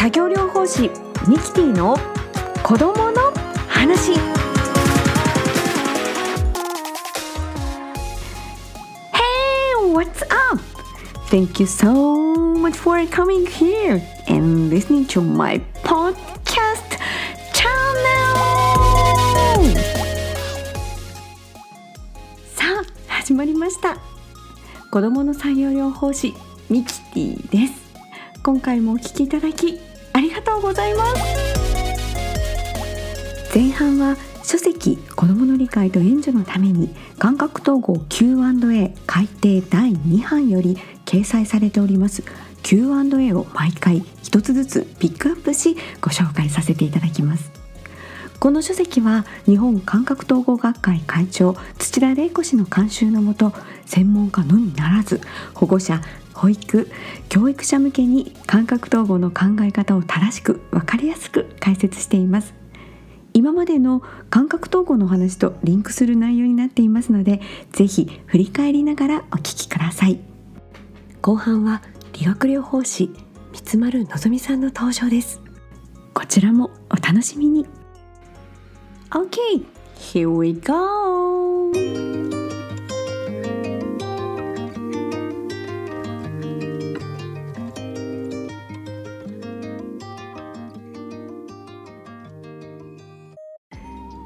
作業療法士ミキティの子供の話 what's up? Thank you so much for coming here and listening to my podcast channel! さあ、始まりました。子供の作業療法士ミキティです。今回もお聞きいただきございます。前半は書籍子どもの理解と援助のために感覚統合 Q&A 改訂第2版より掲載されております Q&A を毎回一つずつピックアップしご紹介させていただきますこの書籍は日本感覚統合学会会長土田玲子氏の監修のもと専門家のみならず保護者保育教育者向けに感覚統合の考え方を正しく分かりやすく解説しています。今までの感覚統合の話とリンクする内容になっていますのでぜひ振り返りながらお聞きください。後半は理学療法士三丸のぞみさんの登場です。こちらもお楽しみに。OK here we go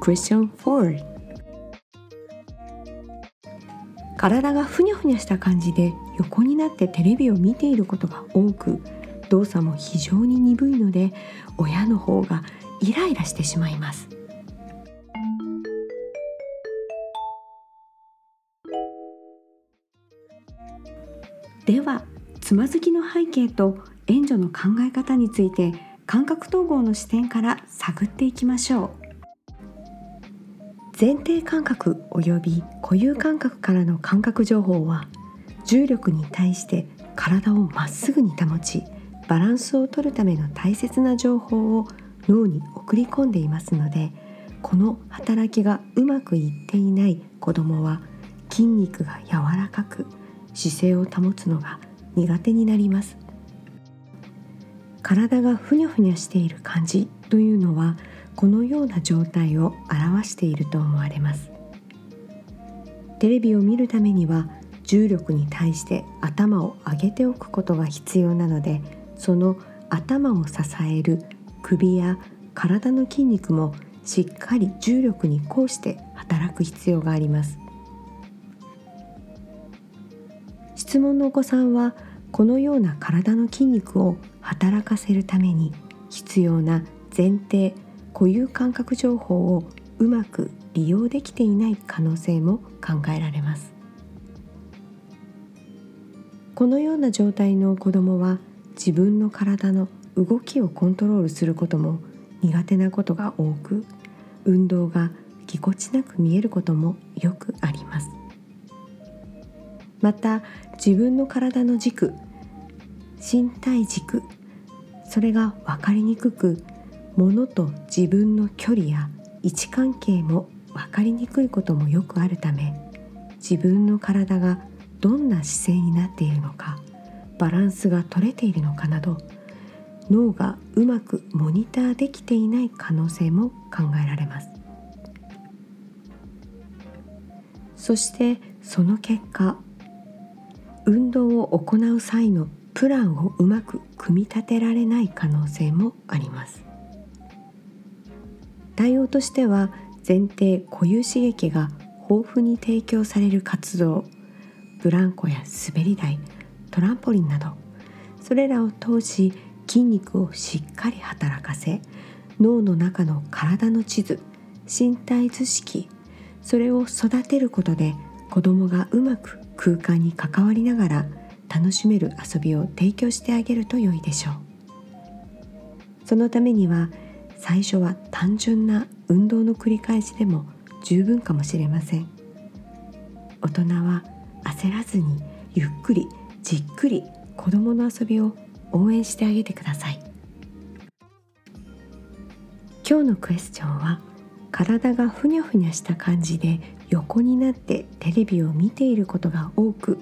Question 4体がふにゃふにゃした感じで横になってテレビを見ていることが多く動作も非常に鈍いので親の方がイライラしてしまいます。ではつまずきの背景と援助の考え方について感覚統合の視点から探っていきましょう。前提感覚及び固有感覚からの感覚情報は重力に対して体をまっすぐに保ちバランスを取るための大切な情報を脳に送り込んでいますのでこの働きがうまくいっていない子どもは筋肉が柔らかく姿勢を保つのが苦手になります。体がふにゃふにゃしている感じというのはこのような状態を表していると思われます。テレビを見るためには重力に対して頭を上げておくことが必要なのでその頭を支える首や体の筋肉もしっかり重力にこうして働く必要があります。質問のお子さんはこのような体の筋肉を働かせるために必要な前提固有感覚情報をうまく利用できていない可能性も考えられます。このような状態の子どもは自分の体の動きをコントロールすることも苦手なことが多く運動がぎこちなく見えることもよくあります。また自分の体の軸身体軸それが分かりにくく物と自分の距離や位置関係も分かりにくいこともよくあるため自分の体がどんな姿勢になっているのかバランスが取れているのかなど脳がうまくモニターできていない可能性も考えられます。そしてその結果運動を行う際のプランをうまく組み立てられない可能性もあります。対応としては前提固有刺激が豊富に提供される活動ブランコや滑り台トランポリンなどそれらを通し筋肉をしっかり働かせ脳の中の体の地図身体図式それを育てることで子どもがうまく空間に関わりながら楽しめる遊びを提供してあげると良いでしょう。そのためには最初は単純な運動の繰り返しでも十分かもしれません。大人は焦らずにゆっくりじっくり子どもの遊びを応援してあげてください。今日のクエスチョンは体がふにゃふにゃした感じで横になってテレビを見ていることが多く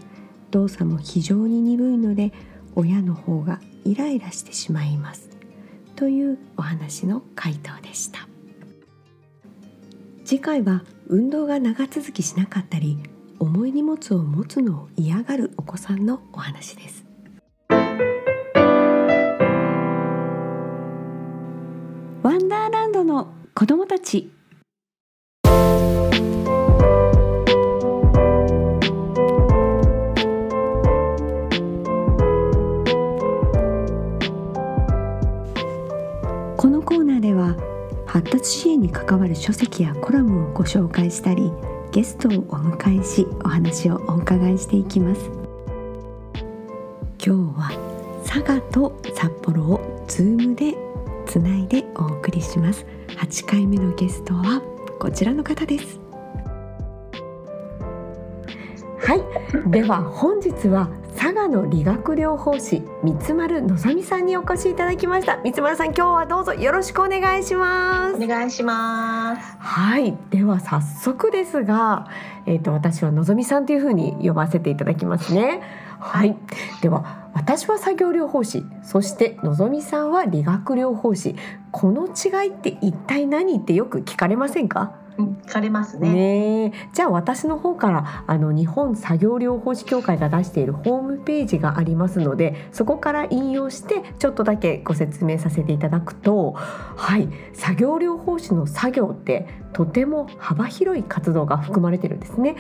動作も非常に鈍いので親の方がイライラしてしまいます。というお話の回答でした。次回は運動が長続きしなかったり重い荷物を持つのを嫌がるお子さんのお話です。ワンダーランドの子供たち発達支援に関わる書籍やコラムをご紹介したりゲストをお迎えしお話をお伺いしていきます。今日は佐賀と札幌をズームでつないでお送りします。8回目のゲストはこちらの方です。はい。では本日は佐賀の理学療法士三丸のぞみさんにお越しいただきました。三丸さん今日はどうぞよろしくお願いします。お願いします。はい。では早速ですがえっ、ー、と私はのぞみさんというふうに呼ばせていただきますね。はい、では私は作業療法士そしてのぞみさんは理学療法士。この違いって一体何ってよく聞かれませんか？聞かれますね、ね、じゃあ私の方からあの日本作業療法士協会が出しているホームページがありますのでそこから引用してちょっとだけご説明させていただくとはい作業療法士の作業ってとても幅広い活動が含まれてるんですね。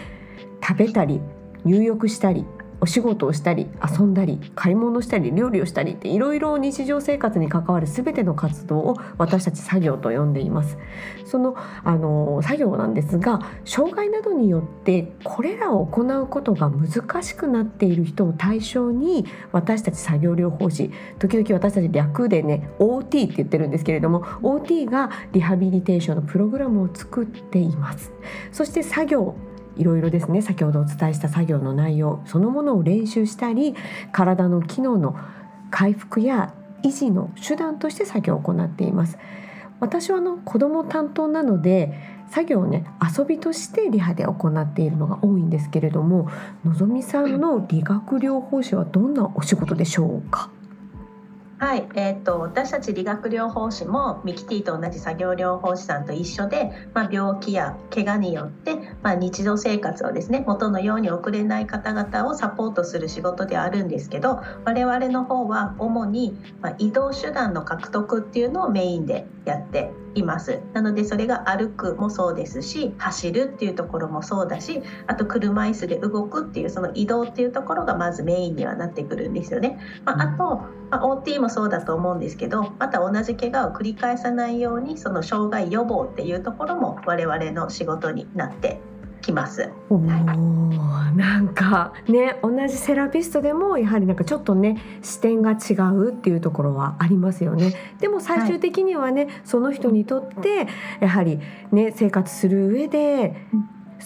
食べたり入浴したりお仕事をしたり遊んだり買い物したり料理をしたりっていろいろ日常生活に関わる全ての活動を私たち作業と呼んでいます。そのあの作業なんですが障害などによってこれらを行うことが難しくなっている人を対象に私たち作業療法士時々私たち略でね OT って言ってるんですけれども OT がリハビリテーションのプログラムを作っています。そして作業いろいろですね先ほどお伝えした作業の内容そのものを練習したり体の機能の回復や維持の手段として作業を行っています。私はあの子供担当なので作業をね遊びとしてリハで行っているのが多いんですけれどものぞみさんの理学療法士はどんなお仕事でしょうか？はい、えーと、私たち理学療法士もミキティと同じ作業療法士さんと一緒で、まあ、病気や怪我によって、まあ、日常生活をですね元のように送れない方々をサポートする仕事であるんですけど我々の方は主に、ま、移動手段の獲得っていうのをメインでやっていますなのでそれが歩くもそうですし走るっていうところもそうだしあと車椅子で動くっていうその移動っていうところがまずメインにはなってくるんですよね。まあ、あと、まあ、OT もそうだと思うんですけどまた同じ怪我を繰り返さないようにその障害予防っていうところも我々の仕事になってきます。おなんかね同じセラピストでもやはりなんかちょっとね視点が違うっていうところはありますよね。でも最終的にはね、はい、その人にとってやはりね生活する上で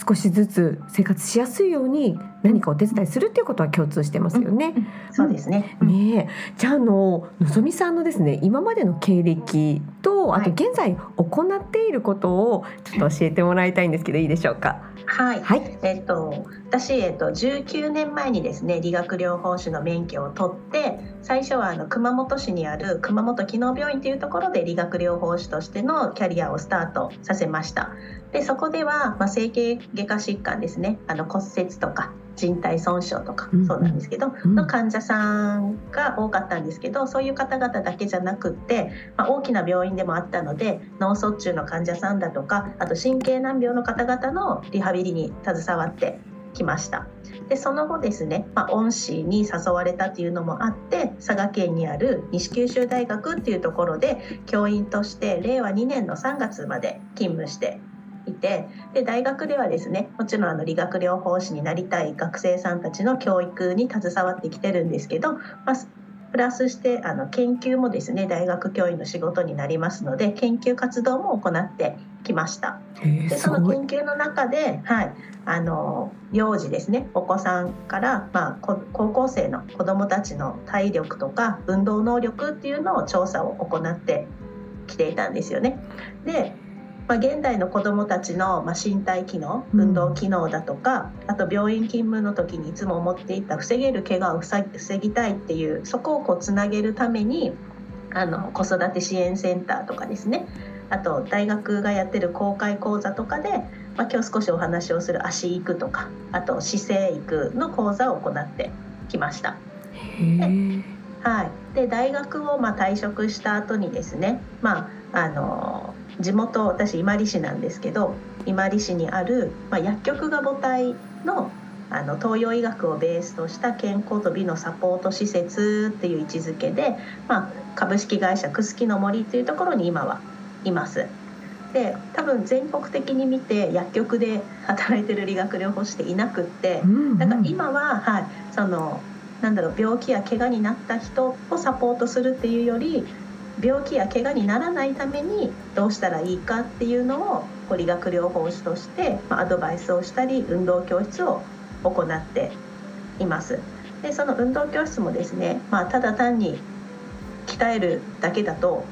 少しずつ生活しやすいように何かお手伝いするっていうことは共通してますよね。そうですね。ねじゃああののぞみさんのですね今までの経歴とあと現在行っていることをちょっと教えてもらいたいんですけどいいでしょうか？はい。はい、えっと私えっと19年前にですね理学療法士の免許を取って最初はあの熊本市にある熊本機能病院というところで理学療法士としてのキャリアをスタートさせました。でそこでは、まあ、整形外科疾患ですねあの骨折とか人体損傷とかそうなんですけど、うん、の患者さんが多かったんですけどそういう方々だけじゃなくって、まあ、大きな病院でもあったので脳卒中の患者さんだとかあと神経難病の方々のリハビリに携わってきました。でその後ですね、まあ、恩師に誘われたっていうのもあって佐賀県にある西九州大学っていうところで教員として令和2年の3月まで勤務していてで大学ではですねもちろんあの理学療法士になりたい学生さんたちの教育に携わってきてるんですけど、まあ、プラスしてあの研究もですね大学教員の仕事になりますので研究活動も行ってきました。でその研究の中で、はい、あの幼児ですねお子さんから、まあ、高校生の子どもたちの体力とか運動能力っていうのを調査を行ってきていたんですよね。でまあ、現代の子どもたちの、まあ、身体機能運動機能だとか、うん、あと病院勤務の時にいつも思っていた防げる怪我を防ぎたいっていうそこをこうつなげるためにあの子育て支援センターとかですね。あと大学がやってる公開講座とかで、まあ、今日少しお話をする足育とかあと姿勢育の講座を行ってきました。はい、で大学をま退職した後にですね、まあ、あの地元私伊万里市なんですけど伊万里市にある、まあ、薬局が母体のあの東洋医学をベースとした健康と美のサポート施設っていう位置づけで、まあ、株式会社くすきの森というところに今はいます。で多分全国的に見て薬局で働いてる理学療法士っていなくって、だから今は、はい、そのなんだろう病気や怪我になった人をサポートするっていうより病気や怪我にならないためにどうしたらいいかっていうのを理学療法士としてアドバイスをしたり運動教室を行っています。でその運動教室もですね、まあ、ただ単に鍛えるだけだと、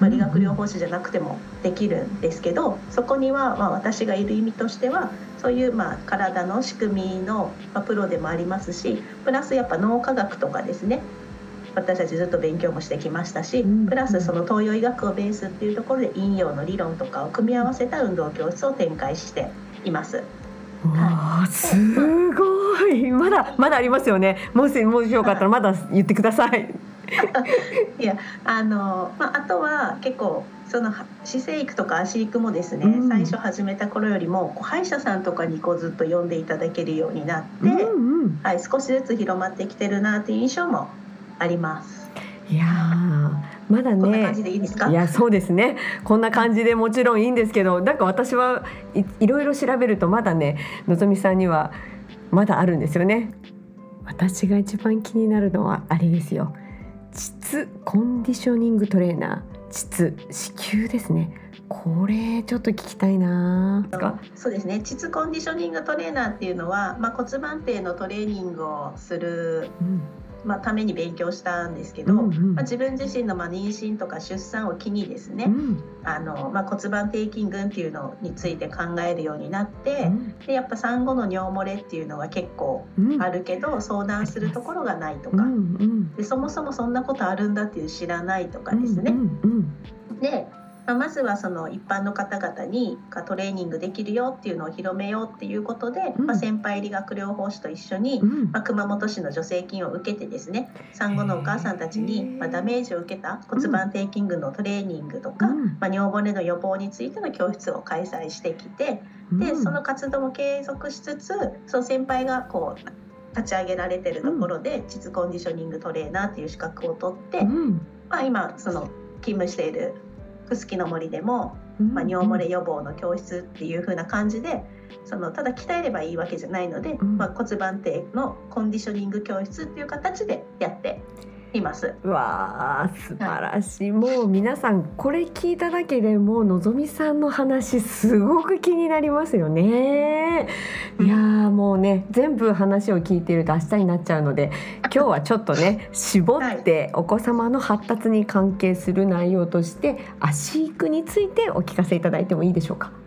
ま、理学療法士じゃなくてもできるんですけどそこにはま私がいる意味としてはそういうまあ体の仕組みのプロでもありますしプラスやっぱ脳科学とかですね私たちずっと勉強もしてきましたし、プラスその東洋医学をベースっていうところで陰陽の理論とかを組み合わせた運動教室を展開しています。はい、すごい。まだまだありますよね。もしもしよかったらまだ言ってください。いやあの、まあ、あとは結構その姿勢育とか足育もですね、うん、最初始めた頃よりも歯医者さんとかにこうずっと呼んでいただけるようになって、うんうん、はい、少しずつ広まってきてるなっていう印象もあります。いやまだねいやそうですね。こんな感じでもちろんいいんですけどなんか私はいいろいろ調べるとまだねのぞみさんにはまだあるんですよね。私が一番気になるのはあれですよ。膣コンディショニングトレーナー。膣子宮ですね。これちょっと聞きたいなそうですね。膣コンディショニングトレーナーっていうのは、まあ、骨盤底のトレーニングをする、うんまあ、ために勉強したんですけど、うんうん、まあ、自分自身のまあ妊娠とか出産を機にですね、うん、あのまあ、骨盤底筋群っていうのについて考えるようになって、うん、でやっぱ産後の尿漏れっていうのが結構あるけど、相談するところがないとか、でそもそもそんなことあるんだっていう知らないとかですね。でまあ、まずはその一般の方々にトレーニングできるよっていうのを広めようっていうことで、うん、まあ、先輩理学療法士と一緒に、うん、まあ、熊本市の助成金を受けてですね産後のお母さんたちに、まダメージを受けた骨盤底筋群のトレーニングとか、ま尿骨の予防についての教室を開催してきてでその活動も継続しつつその先輩がこう立ち上げられてるところで、膣コンディショニングトレーナーっていう資格を取って、まあ、今その勤務しているクスキの森でも、まあ、尿漏れ予防の教室っていう風な感じでそのただ鍛えればいいわけじゃないので、まあ、骨盤底のコンディショニング教室っていう形でやっています。わあ素晴らしい、はい、もう皆さんこれ聞いただけでものぞみさんの話すごく気になりますよね。いやもうね全部話を聞いていると明日になっちゃうので 今日はちょっとね絞ってお子様の発達に関係する内容として足育についてお聞かせいただいてもいいでしょうか？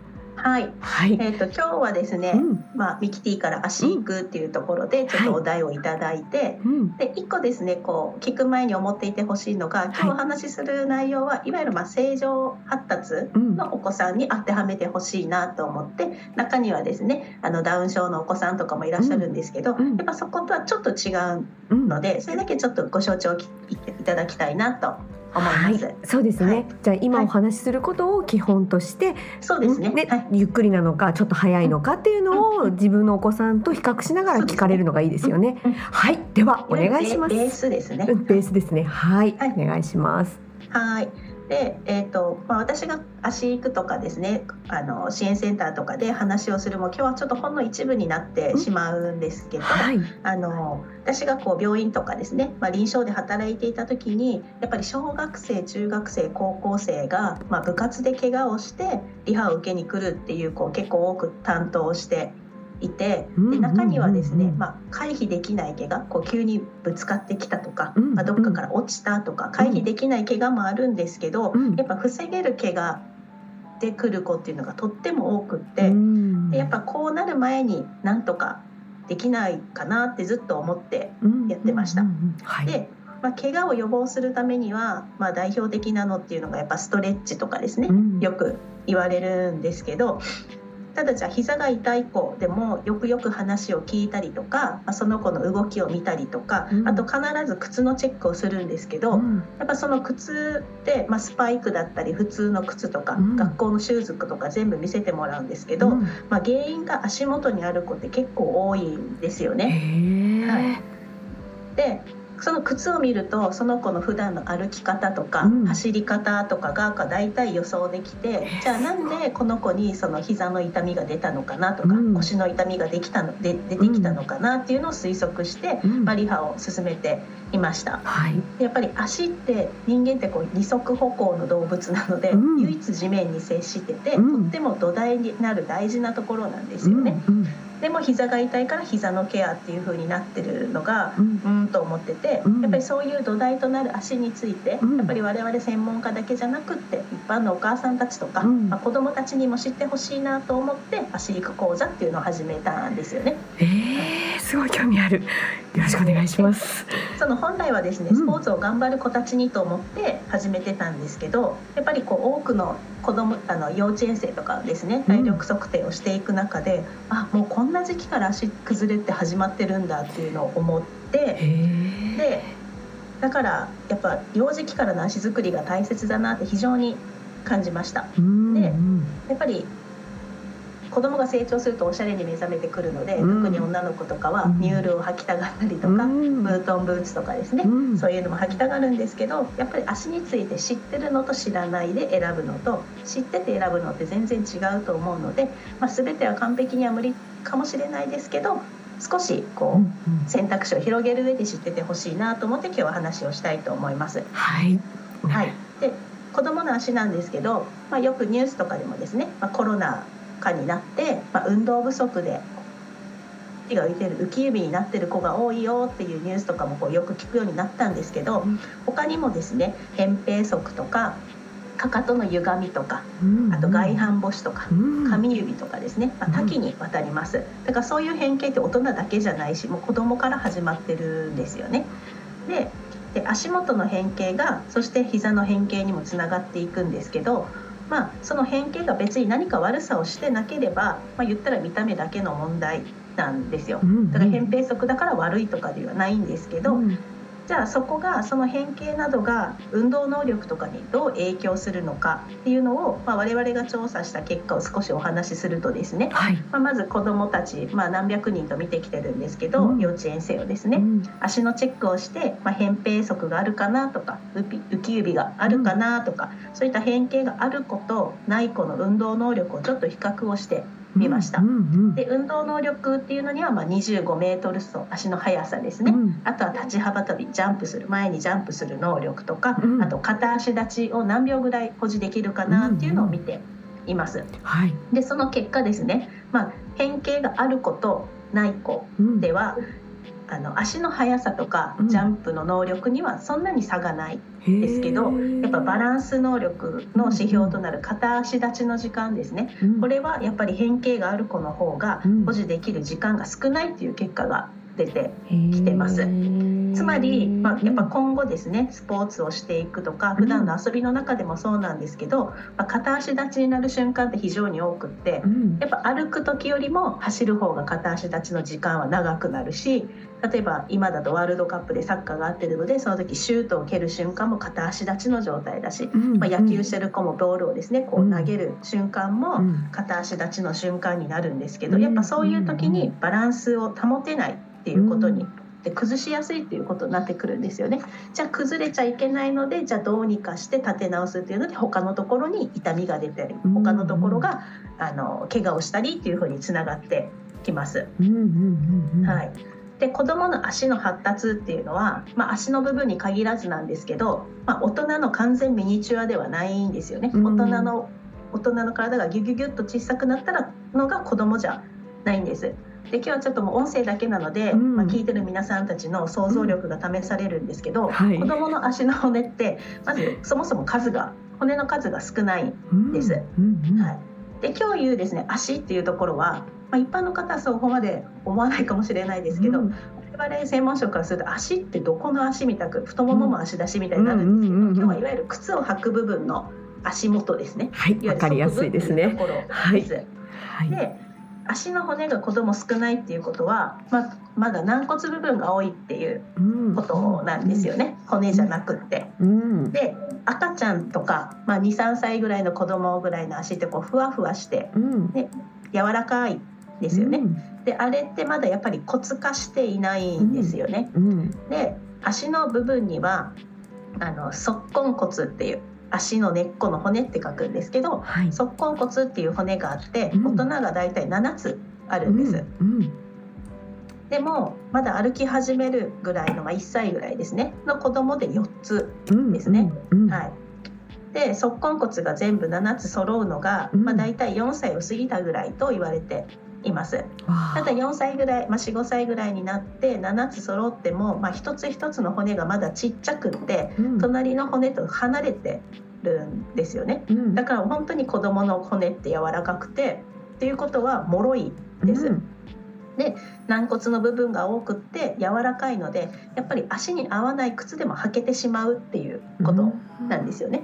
はい、はい、えっ、ー、と今日はですね、うん、まあミキティから足行くっていうところでちょっとお題をいただいて、うん、で一個ですねこう聞く前に思っていてほしいのが今日お話しする内容は、い、わゆるまあ正常発達のお子さんに当てはめてほしいなと思って、中にはですねあのダウン症のお子さんとかもいらっしゃるんですけど、やっぱそことはちょっと違うので、それだけちょっとご承知いただきたいなとはい、そうですね。はい、じゃあ今お話しすることを基本として、そうですね、ねはい、ゆっくりなのかちょっと早いのかっていうのを自分のお子さんと比較しながら聞かれるのがいいですよね。はい、ではお願いします。ベースですね。ベースですね。はい、お願いします。はい。で、えーとまあ、私が足育とかですねあの支援センターとかで話をするも今日はちょっとほんの一部になってしまうんですけど、はい、あの私がこう病院とかですね、まあ、臨床で働いていた時にやっぱり小学生中学生高校生が、まあ、部活で怪我をしてリハを受けに来るっていうこう結構多く担当していてで中にはですね、まあ、回避できない怪我こう急にぶつかってきたとか、まあ、どっかから落ちたとか回避できない怪我もあるんですけど、やっぱ防げる怪我で来る子っていうのがとっても多くってでやっぱこうなる前になんとかできないかなってずっと思ってやってました。でまあ、怪我を予防するためには、まあ、代表的なのっていうのがやっぱストレッチとかですね、うん。よく言われるんですけどただじゃあ膝が痛い子でもよくよく話を聞いたりとか、まあ、その子の動きを見たりとか、うん。あと必ず靴のチェックをするんですけど、うん。やっぱその靴って、まあ、スパイクだったり普通の靴とか、うん。学校のシューズとか全部見せてもらうんですけど、うん。まあ、原因が足元にある子って結構多いんですよね。はい。でその靴を見るとその子の普段の歩き方とか、うん。走り方とかが大体予想できてじゃあなんでこの子にその膝の痛みが出たのかなとか、うん。腰の痛みができたので出てきたのかなっていうのを推測して、うん。まあ、リハを進めていました。はい。でやっぱり足って人間ってこう二足歩行の動物なので、うん。唯一地面に接してて、うん。とっても土台になる大事なところなんですよね。うんでも膝が痛いから膝のケアっていう風になってるのがうん。と思ってて、うん。やっぱりそういう土台となる足について、うん。やっぱり我々専門家だけじゃなくって一般のお母さんたちとか、うん。まあ、子どもたちにも知ってほしいなと思って足育講座っていうのを始めたんですよね。えー、すごい興味ある。よろしくお願いします。その本来はですねうん。スポーツを頑張る子たちにと思って始めてたんですけどやっぱりこう多くの子供あの幼稚園生とかですね体力測定をしていく中で、あもうこんな時期から足崩れって始まってるんだっていうのを思ってでだからやっぱ幼児期からの足作りが大切だなって非常に感じました。うんでうん。やっぱり子供が成長するとおしゃれに目覚めてくるので、うん。特に女の子とかはうん。ニュールを履きたがったりとか、うん。ブートンブーツとかですね、うん。そういうのも履きたがるんですけどやっぱり足について知ってるのと知らないで選ぶのと知ってて選ぶのって全然違うと思うので、まあ、全ては完璧には無理かもしれないですけど少しこう選択肢を広げる上で知っててほしいなと思って今日は話をしたいと思います。はい。はい、で子供の足なんですけど、まあ、よくニュースとかでもですね、まあ、コロナ禍になって、まあ、運動不足で手が浮いてる浮き指になってる子が多いよっていうニュースとかもこうよく聞くようになったんですけどうん。他にもですね扁平足とかかかとの歪みとかうん。あと外反母趾とかうん。紙指とかですね、まあ、多岐にわたります。だからそういう変形って大人だけじゃないしもう子供から始まってるんですよね。でで足元の変形がそして膝の変形にもつながっていくんですけど、まあ、その変形が別に何か悪さをしてなければ、まあ、言ったら見た目だけの問題なんですよう。んだから扁平足だから悪いとかではないんですけど、うんじゃあそこがその変形などが運動能力とかにどう影響するのかっていうのを、まあ、我々が調査した結果を少しお話しするとですね、はい。まあ、まず子どもたち、まあ、何百人と見てきてるんですけど、うん。幼稚園生をですね。うん。足のチェックをして、まあ、扁平足があるかなとか浮き浮き指があるかなとか、そういった変形がある子とない子の運動能力をちょっと比較をしてみました。うんうんで運動能力っていうのにはまあ25メートル走足の速さですね、うん。あとは立ち幅跳びジャンプする前にジャンプする能力とか、うん。あと片足立ちを何秒ぐらい保持できるかなっていうのを見ています。はい。でその結果ですね、まあ、変形がある子とない子うん。ではあの足の速さとかうん。ジャンプの能力にはそんなに差がないですけどへーやっぱバランス能力の指標となる片足立ちの時間ですね。うん。これはやっぱり変形がある子の方がうん。保持できる時間が少ないっていう結果が出て来てます。つまり、まあ、やっぱ今後ですねスポーツをしていくとか普段の遊びの中でもそうなんですけど、まあ、片足立ちになる瞬間って非常に多くってうん。やっぱ歩く時よりも走る方が片足立ちの時間は長くなるし例えば今だとワールドカップでサッカーがあってるのでその時シュートを蹴る瞬間も片足立ちの状態だし、うんまあ、野球してる子もボールをですねこううん。投げる瞬間うもん。片足立ちの瞬間になるんですけどうん。やっぱそういう時にバランスを保てないっていうことにで崩しやすいっていうことになってくるんですよね。じゃあ崩れちゃいけないのでじゃあどうにかして立て直すっていうので他のところに痛みが出たりうん。他のところがあの怪我をしたりっていうふうにつながってきます。はいで子どもの足の発達っていうのは、まあ、足の部分に限らずなんですけど、まあ、大人の完全ミニチュアではないんですよね。うん。大人の大人の体がギュギュギュッと小さくなったらのが子供じゃないんです。で今日はちょっともう音声だけなので、うん。まあ、聞いてる皆さんたちの想像力が試されるんですけど、はい。子供の足の骨ってまずそもそも数が骨の数が少ないうんです。うん。うん。はい、で今日言うですね足っていうところは、まあ、一般の方はそこまで思わないかもしれないですけど、うん々専門職からすると足ってどこの足みたく太ももも足出しみたいになるんですけど、うんうんうんうん今日はいわゆる靴を履く部分の足元ですね。はい、いわかりやすいですね。側部っていうところです。はい。で足の骨が子供少ないっていうことは、ままだ軟骨部分が多いっていううんことなんですよね、骨じゃなくって。うん。で赤ちゃんとか、まあ、23歳ぐらいの子供ぐらいの足ってこうふわふわしてうん。柔らかいですよね。うん。であれってまだやっぱり骨化していないんですよね。うん。で足の部分にはあの足根骨っていう足の根っこの骨って書くんですけどはい。足根骨っていう骨があってうん大人がだいたい7つあるんです。うん。でもまだ歩き始めるぐらいの、まあ、1歳ぐらいですねの子供で4つ、うん。ですね。うん。はい、で足根骨が全部7つ揃うのが、うんまあ、大体4歳を過ぎたぐらいと言われています。ただ4歳ぐらい、まあ、45歳ぐらいになって7つ揃っても、まあ、一つ一つの骨がまだちっちゃくってうん隣の骨と離れてるんですよね。うんだから本当に子供の骨って柔らかくてっていうことは脆いです。うん軟骨の部分が多くって柔らかいのでやっぱり足に合わない靴でも履けてしまうっていうことなんですよね。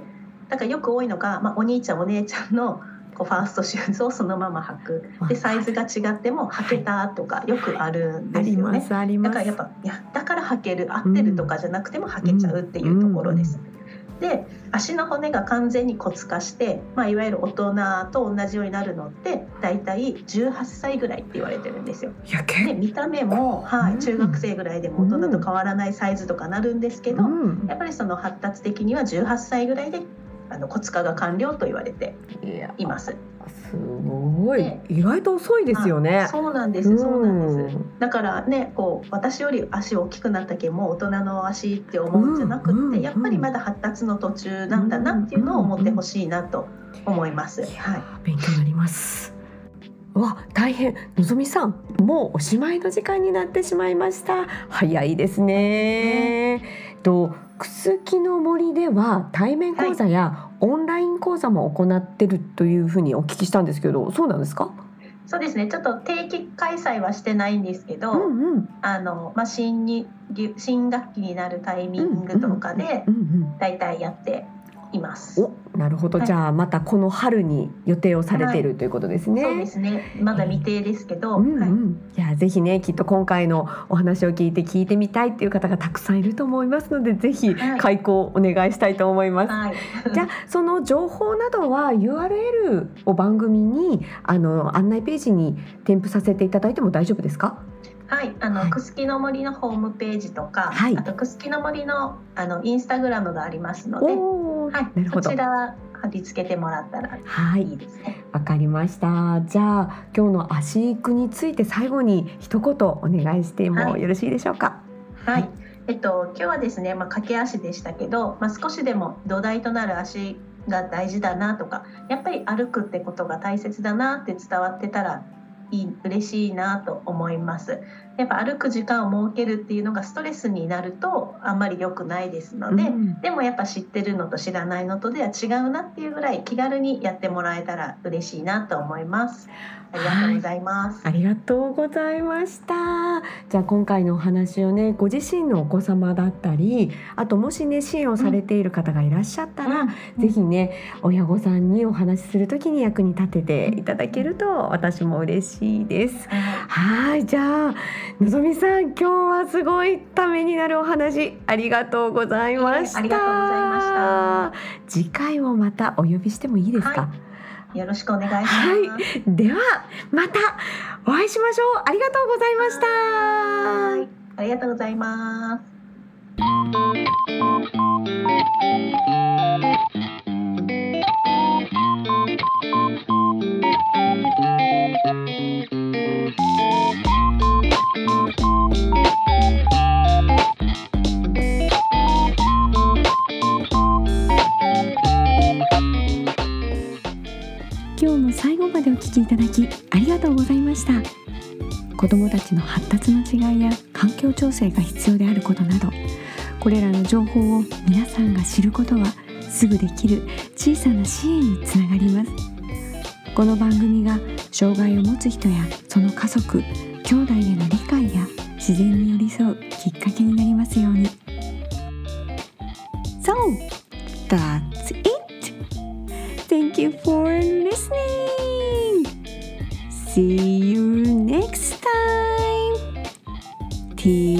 だからよく多いのが、まあ、お兄ちゃんお姉ちゃんのこうファーストシューズをそのまま履く。でサイズが違っても履けたとかよくあるんですよね。だからやっぱいやだから履ける合ってるとかじゃなくても履けちゃうっていうところです。で足の骨が完全に骨化して、まあ、いわゆる大人と同じようになるのって大体18歳ぐらいって言われてるんですよ。で見た目も、はうんい、中学生ぐらいでも大人と変わらないサイズとかなるんですけど、うんやっぱりその発達的には18歳ぐらいであの骨化が完了と言われています。すごいで意外と遅いですよねあ。そうなんです、そうなんです。うんだからねこう私より足大きくなったけんもう大人の足って思うんじゃなくって、うんうんやっぱりまだ発達の途中なんだなっていうのを思ってほしいなと思います。はいー勉強になります。うわ大変のぞみさんもうおしまいの時間になってしまいました早いですねとくすきの森では対面講座やオンライン講座も行ってるというふうにお聞きしたんですけどそうなんですか？そうですね。ちょっと定期開催はしてないんですけど、うんうん。あのまあ、新に新学期になるタイミングとかでだいたいやっています。おなるほど、はいじゃあまたこの春に予定をされているということですね。そうですねまだ未定ですけど、うんうんはいいやぜひねきっと今回のお話を聞いて聞いてみたいっていう方がたくさんいると思いますのでぜひはい開講お願いしたいと思います。はい、じゃあその情報などは URL を番組にあの案内ページに添付させていただいても大丈夫ですか？はい、あの、はいくすきの森のホームページとか、はいあとくすきの森のあのインスタグラムがありますので、はいなる、ほどそち。ら貼り付けてもらったらはいいいですね。わかりました。じゃあ今日の足育について最後に一言お願いしてもはいよろしいでしょうか？はい、はいえっと今日はですね、まあ駆け足でしたけど、まあ少しでも土台となる足が大事だなとか、やっぱり歩くってことが大切だなって伝わってたらいい嬉しいなと思います。やっぱ歩く時間を設けるっていうのがストレスになるとあんまり良くないですので。うんでもやっぱ知ってるのと知らないのとでは違うなっていうぐらい気軽にやってもらえたら嬉しいなと思います。ありがとうございます。ありがとうございました。じゃあ今回のお話をね、ご自身のお子様だったり、あともしね支援をされている方がいらっしゃったら、ぜひね親御さんにお話しするときに役に立てていただけると私も嬉しいです。ははい、じゃあのぞみさん今日はすごいためになるお話ありがとうございました。いえありがとうございま次回もまたお呼びしてもいいですか？はいよろしくお願いします。はいではまたお会いしましょう。ありがとうございました。はいありがとうございます。今日も最後までお聞きいただきありがとうございました。子どもたちの発達の違いや環境調整が必要であることなどこれらの情報を皆さんが知ることはすぐできる小さな支援につながります。この番組が障害を持つ人やその家族兄弟への理解や自然に寄り添うきっかけになりますように So that's it Thank you for listening See you next time Till